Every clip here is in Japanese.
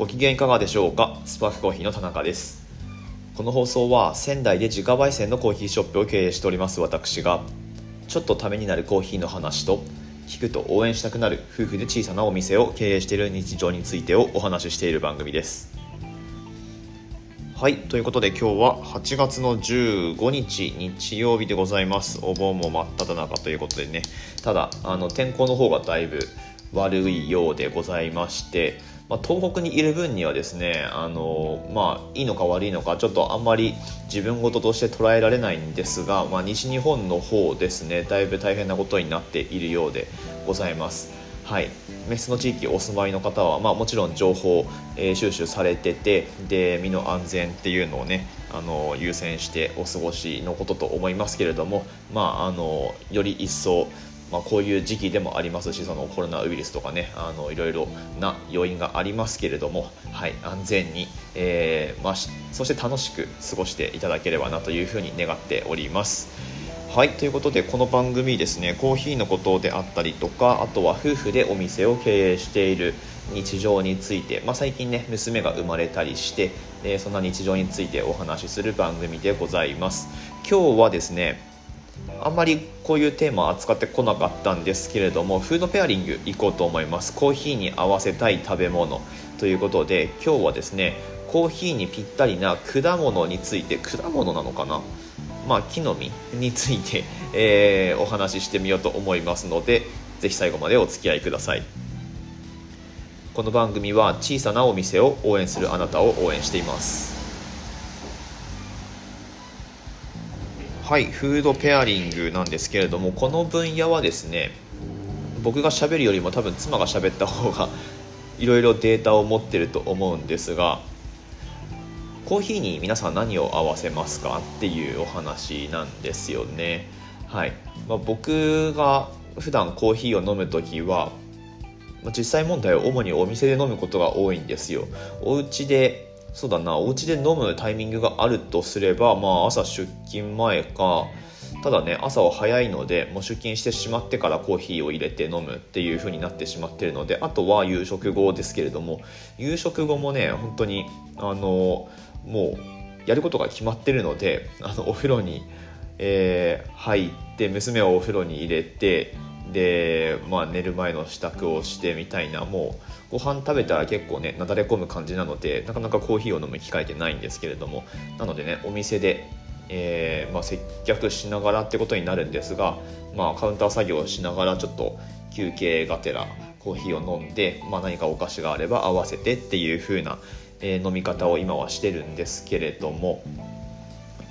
ご機嫌いかがでしょうか？スパークコーヒーの田中です。この放送は仙台で自家焙煎のコーヒーショップを経営しております私がちょっとためになるコーヒーの話と聞くと応援したくなる夫婦で小さなお店を経営している日常についてをお話ししている番組です。はいということで今日は8月の15日日曜日でございます。お盆も真っ只中ということでね。ただあの天候の方がだいぶ悪いようでございましてまあ、東北にいる分にはですねあの、まあ、いいのか悪いのかちょっとあんまり自分事として捉えられないんですが、まあ、西日本の方ですねだいぶ大変なことになっているようでございます。はい、メスの地域お住まいの方は、まあ、もちろん情報、えー、収集されててで身の安全っていうのをねあの優先してお過ごしのことと思いますけれども、まあ、あのより一層まあ、こういう時期でもありますしそのコロナウイルスとかねあのいろいろな要因がありますけれども、はい、安全に、えーまあ、そして楽しく過ごしていただければなというふうに願っております。はいということでこの番組ですねコーヒーのことであったりとかあとは夫婦でお店を経営している日常について、まあ、最近ね娘が生まれたりして、えー、そんな日常についてお話しする番組でございます今日はですねあんまりこういうテーマ扱ってこなかったんですけれどもフードペアリングいこうと思います。コーヒーに合わせたい食べ物。ということで今日はですねコーヒーにぴったりな果物について果物なのかな？まあ木の実について、えー、お話ししてみようと思いますのでぜひ最後までお付き合いください。この番組は小さなお店を応援するあなたを応援しています。はいフードペアリングなんですけれどもこの分野はですね僕がしゃべるよりも多分妻がしゃべった方がいろいろデータを持ってると思うんですがコーヒーに皆さん何を合わせますかっていうお話なんですよね。はい、まあ、僕が普段コーヒーを飲む時は実際問題は主にお店で飲むことが多いんですよ。お家でそうだなお家で飲むタイミングがあるとすれば、まあ、朝出勤前かただね朝は早いのでもう出勤してしまってからコーヒーを入れて飲むっていう風になってしまってるのであとは夕食後ですけれども夕食後もね本当にあのもうやることが決まってるのであのお風呂に、えー、入って娘をお風呂に入れてで、まあ、寝る前の支度をしてみたいなもうご飯食べたら結構ねなだれ込む感じなのでなかなかコーヒーを飲む機会ってないんですけれどもなのでねお店で、えー、まあ、接客しながらってことになるんですが、まあ、カウンター作業をしながらちょっと休憩がてらコーヒーを飲んで、まあ、何かお菓子があれば合わせてっていう風な、えー、飲み方を今はしてるんですけれども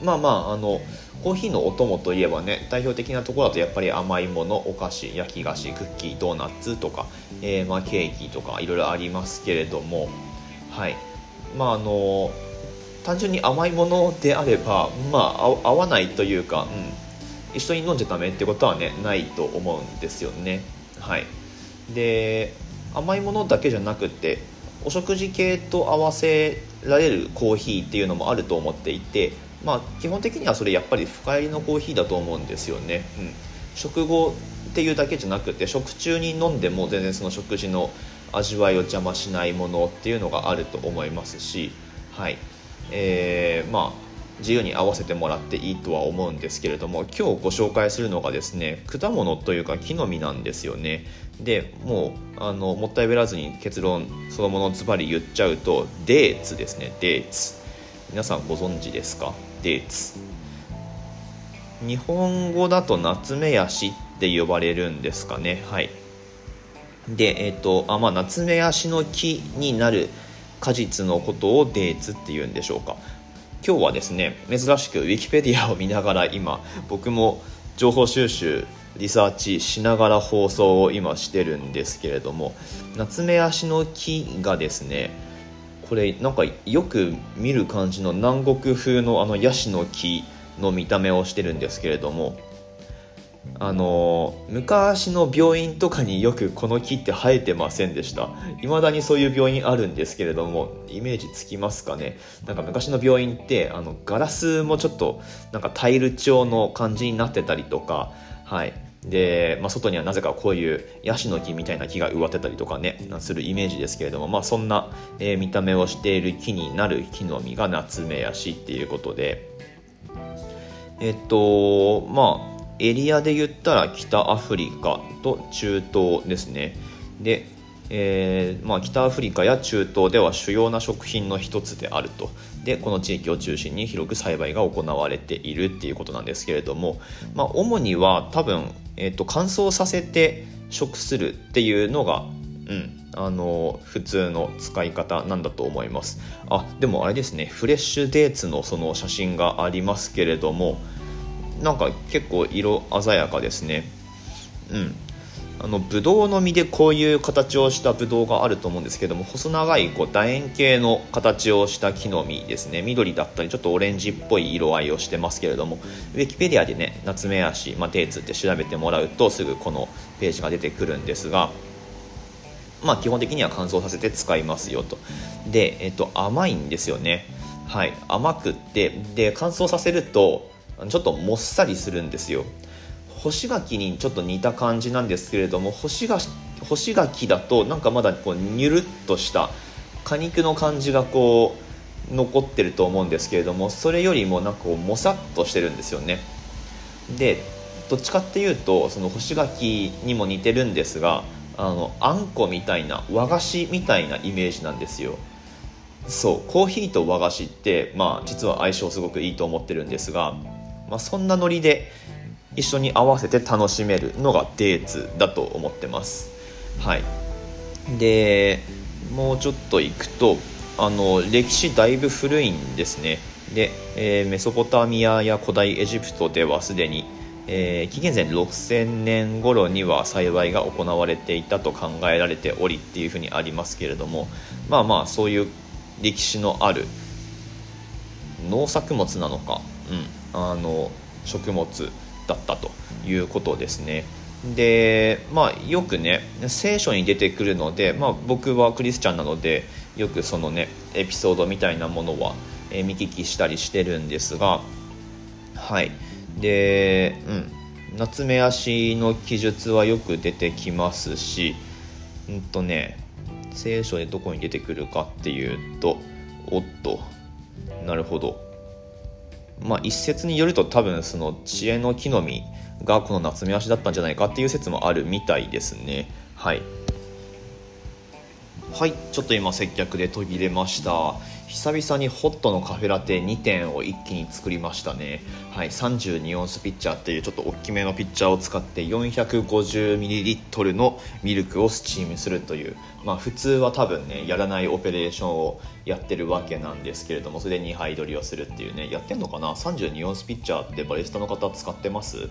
まあまああのコーヒーのお供といえばね代表的なところだとやっぱり甘いものお菓子焼き菓子クッキードーナツとか、えー、まあ、ケーキとかいろいろありますけれどもはい。まああの単純に甘いものであればまあ合わないというか、うん、一緒に飲んじゃダメってことはねないと思うんですよね。はい。で甘いものだけじゃなくてお食事系と合わせられるコーヒーっていうのもあると思っていてまあ、基本的にはそれやっぱり深入りのコーヒーだと思うんですよね、うん、食後っていうだけじゃなくて食中に飲んでも全然その食事の味わいを邪魔しないものっていうのがあると思いますし、はい。えー、まあ自由に合わせてもらっていいとは思うんですけれども今日ご紹介するのがですね果物というか木の実なんですよね。でもうあのもったいべらずに結論そのものズバリ言っちゃうとデーツですね。デーツ。皆さんご存知ですか？デーツ日本語だと夏目ヤシって呼ばれるんですかね。はい。でえっ、ー、とあまあ夏目ヤシの木になる果実のことをデーツっていうんでしょうか。今日はですね珍しくウィキペディアを見ながら今僕も情報収集リサーチしながら放送を今してるんですけれども夏目足の木がですねこれなんかよく見る感じの南国風のあのヤシの木の見た目をしてるんですけれどもあの昔の病院とかによくこの木って生えてませんでした。未だにそういう病院あるんですけれどもイメージつきますかね。なんか昔の病院ってあのガラスもちょっとなんかタイル調の感じになってたりとかはい。で、まあ、外にはなぜかこういうヤシの木みたいな木が植わってたりとかねするイメージですけれども、まあ、そんな、えー、見た目をしている木になる木の実がナツメヤシっていうことでえっとまあエリアで言ったら北アフリカと中東ですね。でえーまあ、北アフリカや中東では主要な食品の一つであると。でこの地域を中心に広く栽培が行われているっていうことなんですけれども、まあ、主には多分、えーと、乾燥させて食するっていうのが、うん、あの普通の使い方なんだと思います。あでもあれですねフレッシュデーツのその写真がありますけれどもなんか結構色鮮やかですね。うん。あのブドウの実でこういう形をしたブドウがあると思うんですけども細長いこう楕円形の形をした木の実ですね。緑だったりちょっとオレンジっぽい色合いをしてますけれどもウィキペディアでね夏目足、まあ、デーツって調べてもらうとすぐこのページが出てくるんですがまあ基本的には乾燥させて使いますよと。で、えっと、甘いんですよね。はい甘くって。で乾燥させるとちょっともっさりするんですよ。干し柿にちょっと似た感じなんですけれども干し柿干し柿だとなんかまだこうニュルっとした果肉の感じがこう残ってると思うんですけれどもそれよりもなんかこうもさっとしてるんですよね。でどっちかっていうとその干し柿にも似てるんですがあのあんこみたいな和菓子みたいなイメージなんですよ。そうコーヒーと和菓子ってまあ実は相性すごくいいと思ってるんですが、まあ、そんなノリで一緒に合わせて楽しめるのがデーツだと思ってます。はい。でもうちょっと行くとあの歴史だいぶ古いんですね。で、えー、メソポタミアや古代エジプトではすでに、えー、紀元前6000年頃には栽培が行われていたと考えられておりっていうふうにありますけれどもまあまあそういう歴史のある農作物なのか、うん、あの食物だったということですね。でまあよくね聖書に出てくるので、まあ、僕はクリスチャンなのでよくそのねエピソードみたいなものは、え、見聞きしたりしてるんですがはい。でうん。夏目足の記述はよく出てきますしうんとね聖書でどこに出てくるかっていうとおっと。なるほど。まあ、一説によると多分その知恵の木の実がこの夏目足だったんじゃないかっていう説もあるみたいですね。はい。はい。ちょっと今接客で途切れました。久々にホットのカフェラテ2点を一気に作りましたね、はい、32オンスピッチャーっていうちょっと大きめのピッチャーを使って 450ml のミルクをスチームするという、まあ、普通は多分ねやらないオペレーションをやってるわけなんですけれどもそれで2杯取りをするっていうねやってんのかな？32オンスピッチャーってバリスタの方使ってます？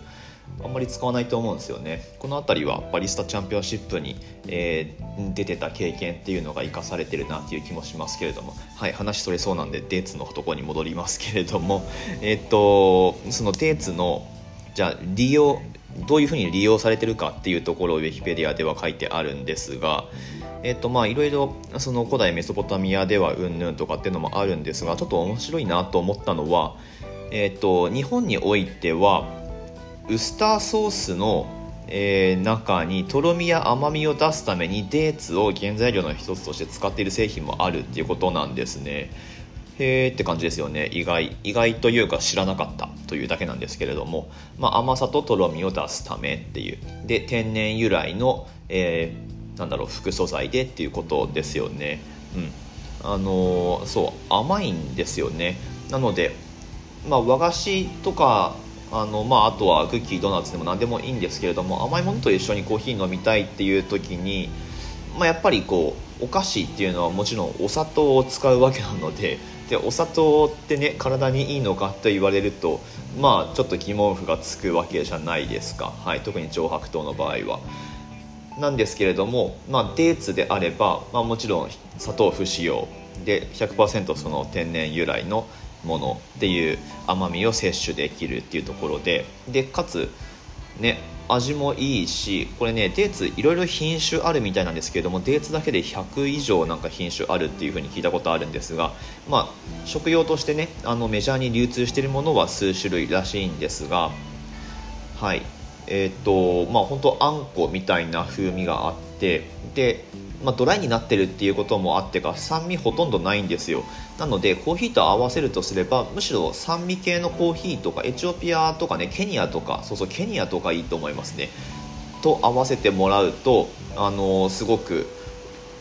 あんまり使わないと思うんですよね。この辺りはバリスタチャンピオンシップに、えー、出てた経験っていうのが生かされてるなっていう気もしますけれども。はい話それそうなんでデーツのとこに戻りますけれども。えっ、とそのデーツのじゃあ利用どういうふうに利用されてるかっていうところをウィキペディアでは書いてあるんですがえっとまあいろいろその古代メソポタミアではうんぬんとかっていうのもあるんですがちょっと面白いなと思ったのはえっと日本においてはウスターソースの、えー、中にとろみや甘みを出すためにデーツを原材料の一つとして使っている製品もあるっていうことなんですね。へーって感じですよね。意外意外というか知らなかったというだけなんですけれども、まあ、甘さととろみを出すためっていう。で天然由来の、えー、なんだろう副素材でっていうことですよね。うん。あのー、そう甘いんですよね。なのでまあ、和菓子とかあのまあ、あとはクッキードーナツでも何でもいいんですけれども甘いものと一緒にコーヒー飲みたいっていう時に、まあ、やっぱりこうお菓子っていうのはもちろんお砂糖を使うわけなのででお砂糖ってね体にいいのかと言われるとまあちょっと疑問符がつくわけじゃないですか、はい、特に上白糖の場合は。なんですけれども、まあ、デーツであれば、まあ、もちろん砂糖不使用で100%その天然由来のものっていう甘みを摂取できるっていうところででかつね味もいいしこれねデーツいろいろ品種あるみたいなんですけれどもデーツだけで100以上なんか品種あるっていう風に聞いたことあるんですがまあ食用としてねあのメジャーに流通しているものは数種類らしいんですがはい。えーとまあ、本当あんこみたいな風味があってで、まあ、ドライになってるっていうこともあってか酸味ほとんどないんですよ。なのでコーヒーと合わせるとすればむしろ酸味系のコーヒーとかエチオピアとかねケニアとかそうそうケニアとかいいと思いますね。と合わせてもらうとあのー、すごく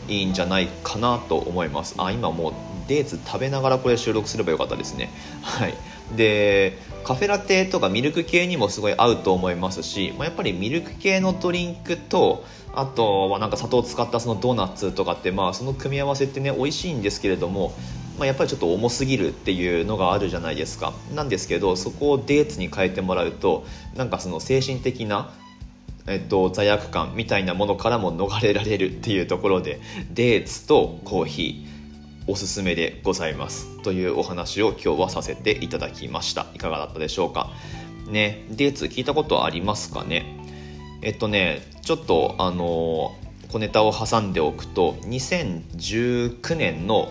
いいんじゃないかなと思います。あ今もうデーツ食べながらこれ収録すればよかったですね。はい。でカフェラテとかミルク系にもすごい合うと思いますし、まあ、やっぱりミルク系のドリンクとあとはなんか砂糖を使ったそのドーナツとかってまあその組み合わせってね美味しいんですけれども、まあ、やっぱりちょっと重すぎるっていうのがあるじゃないですか。なんですけどそこをデーツに変えてもらうとなんかその精神的なえっと、罪悪感みたいなものからも逃れられるっていうところでデーツとコーヒーおすすめでございますというお話を今日はさせていただきました。いかがだったでしょうか？ねデーツ聞いたことありますかね？えっとねちょっとあの小ネタを挟んでおくと2019年の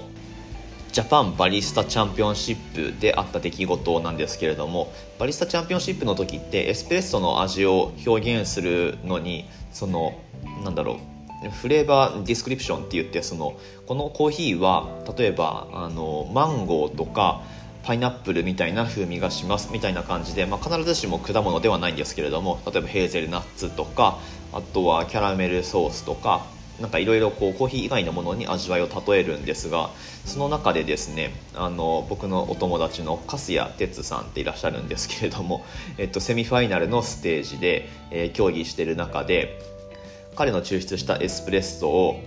ジャパンバリスタチャンピオンシップであった出来事なんですけれどもバリスタチャンピオンシップの時ってエスプレッソの味を表現するのにそのなんだろう flavor description って言ってそのこのコーヒーは例えばあのマンゴーとかパイナップルみたいな風味がしますみたいな感じで、まあ、必ずしも果物ではないんですけれども例えばヘーゼルナッツとかあとはキャラメルソースとかなんかいろいろコーヒー以外のものに味わいを例えるんですがその中でですねあの僕のお友達の粕谷哲さんっていらっしゃるんですけれども、えっと、セミファイナルのステージで、えー、競技してる中で彼の抽出したエスプレッソを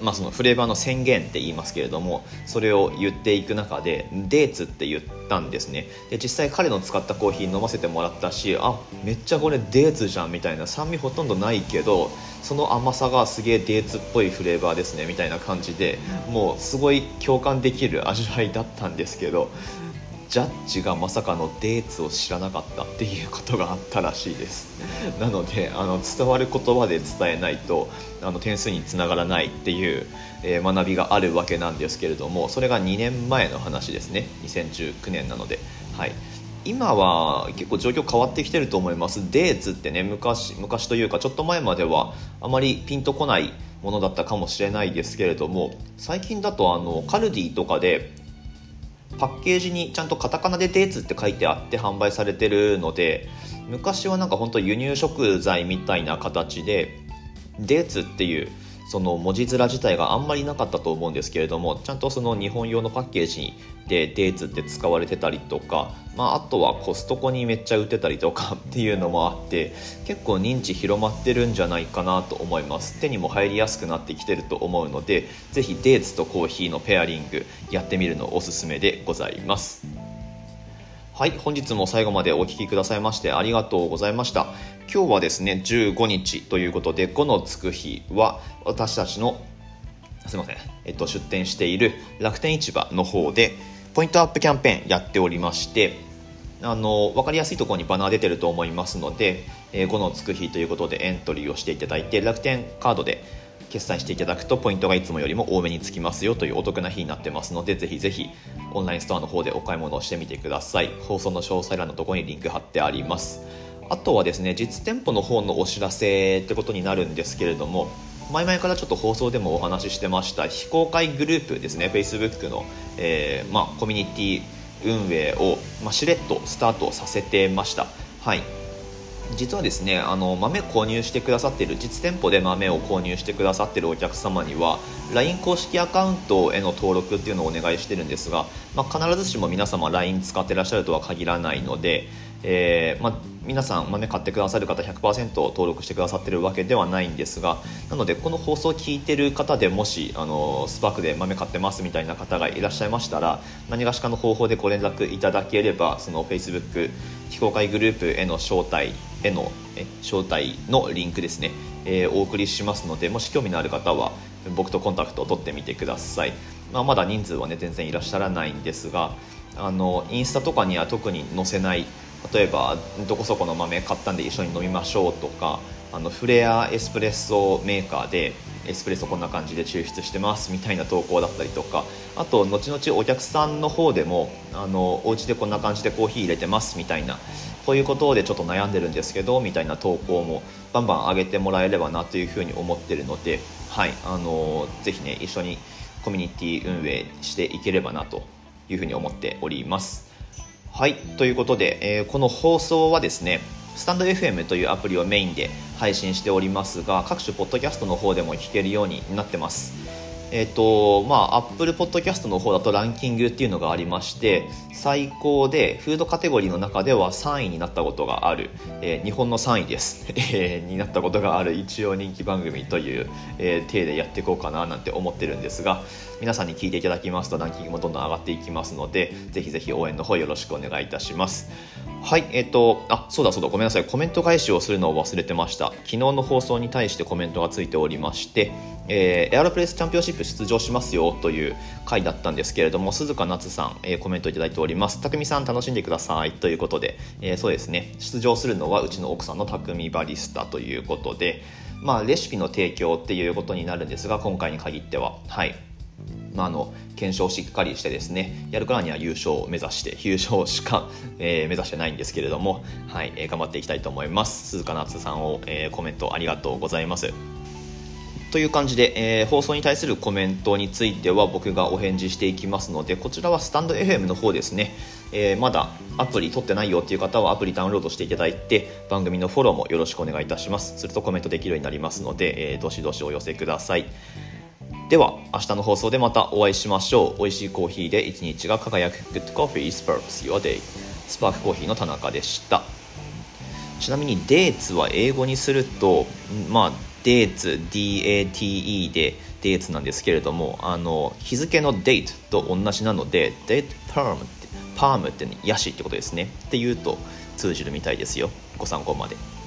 まあ、そのフレーバーの宣言って言いますけれどもそれを言っていく中でデーツって言ったんですね。で実際彼の使ったコーヒー飲ませてもらったしあめっちゃこれデーツじゃんみたいな酸味ほとんどないけどその甘さがすげえデーツっぽいフレーバーですねみたいな感じでもうすごい共感できる味わいだったんですけどジャッジがまさかのデーツを知らなかったっていうことがあったらしいです。なのであの伝わる言葉で伝えないとあの点数につながらないっていう、えー、学びがあるわけなんですけれどもそれが2年前の話ですね。2019年なので。はい。今は結構状況変わってきてると思います。デーツってね昔昔というかちょっと前まではあまりピンとこないものだったかもしれないですけれども最近だとあのカルディとかでパッケージにちゃんとカタカナでデーツって書いてあって販売されてるので昔はなんか本当輸入食材みたいな形でデーツっていうその文字面自体があんまりなかったと思うんですけれどもちゃんとその日本用のパッケージでデーツって使われてたりとか、まあ、あとはコストコにめっちゃ売ってたりとか っていうのもあって結構認知広まってるんじゃないかなと思います手にも入りやすくなってきてると思うのでぜひデーツとコーヒーのペアリングやってみるのおすすめでございます。はい、本日も最後までお聴きくださいましてありがとうございました。今日はですね、15日ということで、5のつく日は私たちの、すいません、えっと、出店している楽天市場の方で、ポイントアップキャンペーンやっておりまして、あの分かりやすいところにバナー出てると思いますので、えー、5のつく日ということでエントリーをしていただいて楽天カードで決済していただくとポイントがいつもよりも多めにつきますよというお得な日になってますのでぜひぜひオンラインストアの方でお買い物をしてみてください。放送の詳細欄のところにリンク貼ってあります。あとはですね実店舗の方のお知らせってことになるんですけれども前々からちょっと放送でもお話ししてました非公開グループですね Facebook の、えー、まあ、コミュニティ運営を、まあ、しれっとスタートさせてました。はい。実はですねあの豆購入してくださっている実店舗で豆を購入してくださっているお客様には LINE 公式アカウントへの登録っていうのをお願いしてるんですが、まあ、必ずしも皆様 LINE 使ってらっしゃるとは限らないので、えー、まあ、皆さん豆買ってくださる方100%登録してくださってるわけではないんですがなのでこの放送を聞いてる方でもしあのスパークで豆買ってますみたいな方がいらっしゃいましたら何がしかの方法でご連絡いただければその Facebook 非公開グループへの招待へのえ招待のリンクですね、えー、お送りしますのでもし興味のある方は僕とコンタクトを取ってみてください、まあ、まだ人数はね全然いらっしゃらないんですがあのインスタとかには特に載せない例えばどこそこの豆買ったんで一緒に飲みましょうとかあのフレアエスプレッソメーカーでエスプレッソこんな感じで抽出してますみたいな投稿だったりとかあと後々お客さんの方でもあのお家でこんな感じでコーヒー入れてますみたいなこういうことでちょっと悩んでるんですけどみたいな投稿もバンバン上げてもらえればなというふうに思ってるので、はいあの、ぜひね一緒にコミュニティ運営していければなというふうに思っております。はいということで、えー、この放送はですねスタンド FM というアプリをメインで配信しておりますが各種ポッドキャストの方でも聞けるようになってます。えっ、とまあ、Apple Podcast の方だとランキングっていうのがありまして最高でフードカテゴリーの中では3位になったことがある、えー、日本の3位です、えー、になったことがある。一応人気番組という、えー、体でやっていこうかななんて思ってるんですが皆さんに聞いていただきますとランキングもどんどん上がっていきますのでぜひぜひ応援の方よろしくお願いいたします。はいえっ、ー、とあそうだそうだごめんなさい。コメント返しをするのを忘れてました。昨日の放送に対してコメントがついておりましてえー、エアロプレスチャンピオンシップ出場しますよという回だったんですけれども鈴鹿夏さん、えー、コメントいただいております。匠さん楽しんでください。ということで、えー、そうですね。出場するのはうちの奥さんの匠バリスタということでまあレシピの提供っていうことになるんですが今回に限っては。はい。まあ、あの検証しっかりしてですねやるからには優勝を目指して優勝しか、えー、目指してないんですけれども、はいえー、頑張っていきたいと思います。鈴鹿夏さんを、えー、コメントありがとうございます。という感じで、えー、放送に対するコメントについては僕がお返事していきますのでこちらはスタンド FM の方ですね、えー、まだアプリ取ってないよっていう方はアプリダウンロードしていただいて番組のフォローもよろしくお願いいたします。するとコメントできるようになりますので、えー、どしどしお寄せください。では明日の放送でまたお会いしましょう。美味しいコーヒーで一日が輝く。Good Coffee Sparks Your Day スパークコーヒーの田中でした。ちなみにデーツは英語にするとまあデーツ DATE でデーツなんですけれどもあの日付のデートと同じなのでデートパームってパームって、ね、ヤシってことですねっていうと通じるみたいですよご参考まで。